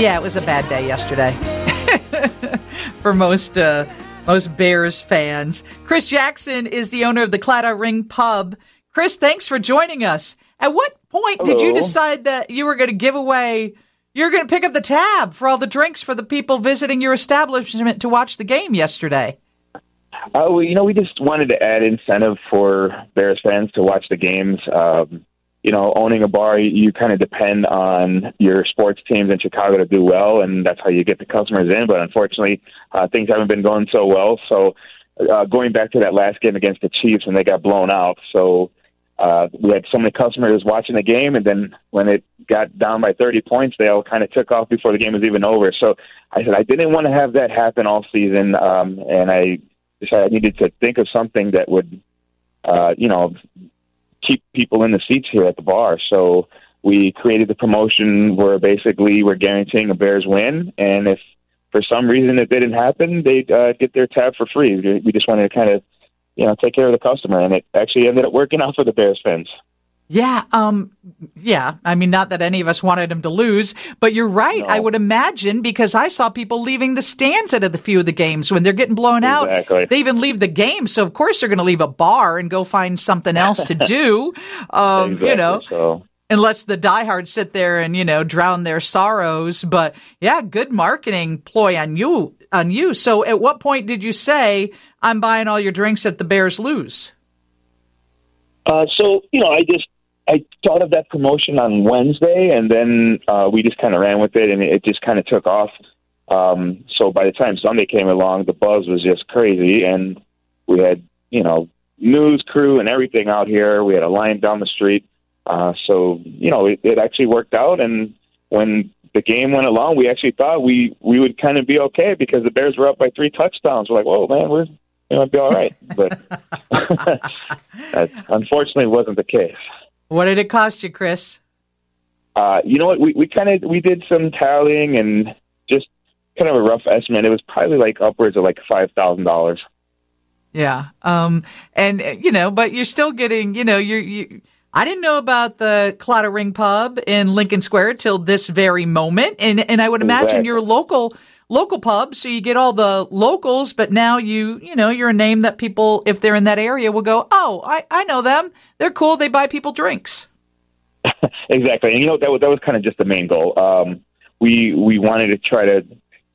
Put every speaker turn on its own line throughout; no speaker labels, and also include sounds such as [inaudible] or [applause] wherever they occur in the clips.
Yeah, it was a bad day yesterday [laughs] for most uh, most Bears fans. Kris Jackson is the owner of the Claddagh Ring Pub. Kris, thanks for joining us. At what point
Hello.
did you decide that you were going to give away? You're going to pick up the tab for all the drinks for the people visiting your establishment to watch the game yesterday.
Uh, well, you know, we just wanted to add incentive for Bears fans to watch the games. Um, you know, owning a bar, you, you kind of depend on your sports teams in Chicago to do well, and that's how you get the customers in. But unfortunately, uh, things haven't been going so well. So, uh, going back to that last game against the Chiefs, and they got blown out. So, uh, we had so many customers watching the game, and then when it got down by 30 points, they all kind of took off before the game was even over. So, I said I didn't want to have that happen all season, um, and I decided I needed to think of something that would, uh, you know, keep people in the seats here at the bar. So we created the promotion where basically we're guaranteeing a Bears win, and if for some reason it didn't happen, they'd uh, get their tab for free. We just wanted to kind of, you know, take care of the customer, and it actually ended up working out for the Bears fans.
Yeah, um, yeah. I mean, not that any of us wanted him to lose, but you're right.
No.
I would imagine because I saw people leaving the stands at a few of the games when they're getting blown
Exactly.
out. They even leave the game, so of course they're going to leave a bar and go find something else to [laughs] do. Um,
Exactly.
You know,
so
unless the diehards sit there and you know drown their sorrows. But yeah, good marketing ploy on you on you. So, at what point did you say, "I'm buying all your drinks at the Bears lose"?
Uh, so you know, I just I thought of that promotion on Wednesday, and then uh, we just kind of ran with it, and it just kind of took off. Um, so by the time Sunday came along, the buzz was just crazy, and we had you know news crew and everything out here. We had a line down the street, uh, so you know it, it actually worked out. And when the game went along, we actually thought we we would kind of be okay because the Bears were up by three touchdowns. We're like, whoa, man, we're know, it'd be all right, but [laughs] that unfortunately wasn't the case.
What did it cost you, Kris?
Uh, you know what? We we kind of we did some tallying and just kind of a rough estimate. It was probably like upwards of like five thousand dollars.
Yeah. Um, and uh, you know, but you're still getting, you know, you're, you, I didn't know about the Claddagh Ring Pub in Lincoln Square till this very moment. And, and I would imagine
Exactly.
you're local, local pub. So you get all the locals, but now you, you know, you're a name that people, if they're in that area will go, Oh, I, I know them. They're cool. They buy people drinks. [laughs]
exactly, and you know that was that was kind of just the main goal. Um, we we wanted to try to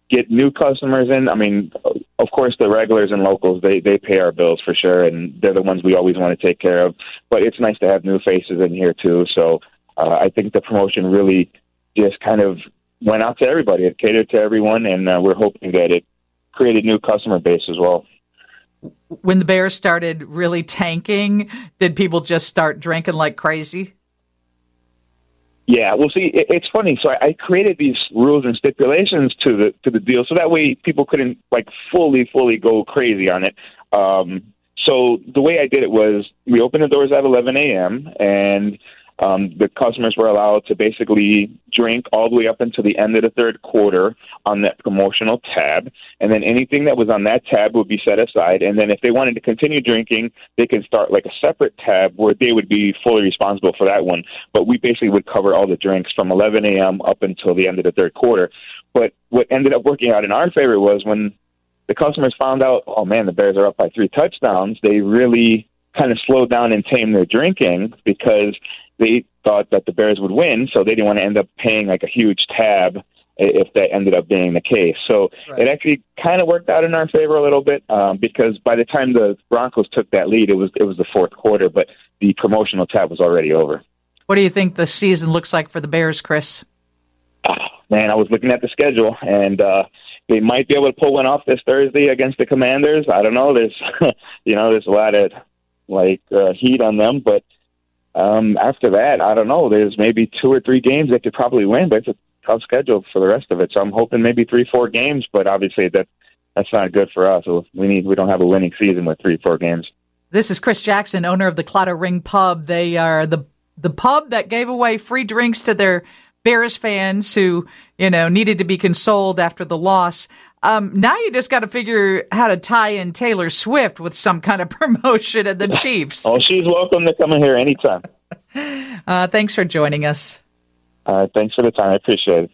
get new customers in. I mean, of course, the regulars and locals they they pay our bills for sure, and they're the ones we always want to take care of. But it's nice to have new faces in here too. So uh, I think the promotion really just kind of went out to everybody. It catered to everyone, and uh, we're hoping that it created new customer base as well.
When the Bears started really tanking, did people just start drinking like crazy?
Yeah, well, see, it, it's funny. So I, I created these rules and stipulations to the to the deal, so that way people couldn't like fully, fully go crazy on it. Um, so the way I did it was we opened the doors at 11 a.m. and um, the customers were allowed to basically drink all the way up until the end of the third quarter on that promotional tab, and then anything that was on that tab would be set aside. And then if they wanted to continue drinking, they could start like a separate tab where they would be fully responsible for that one. But we basically would cover all the drinks from 11 a.m. up until the end of the third quarter. But what ended up working out in our favor was when the customers found out, oh man, the Bears are up by three touchdowns. They really kind of slowed down and tamed their drinking because they thought that the Bears would win, so they didn't want to end up paying like a huge tab if that ended up being the case. So
Right.
it actually kind of worked out in our favor a little bit um, because by the time the Broncos took that lead, it was it was the fourth quarter, but the promotional tab was already over.
What do you think the season looks like for the Bears, Kris?
man, I was looking at the schedule, and uh, they might be able to pull one off this Thursday against the Commanders. I don't know. There's, [laughs] you know, there's a lot of like uh, heat on them, but um, after that, I don't know. There's maybe two or three games they could probably win, but it's a tough schedule for the rest of it. So I'm hoping maybe three, four games, but obviously that that's not good for us. We need we don't have a winning season with three, four games.
This is Kris Jackson, owner of the Claddagh Ring Pub. They are the the pub that gave away free drinks to their Bears fans who, you know, needed to be consoled after the loss. Um, now you just got to figure how to tie in Taylor Swift with some kind of [laughs] promotion at the Chiefs.
Oh, she's welcome to come in here anytime.
Uh, thanks for joining us.
Uh, thanks for the time. I appreciate it.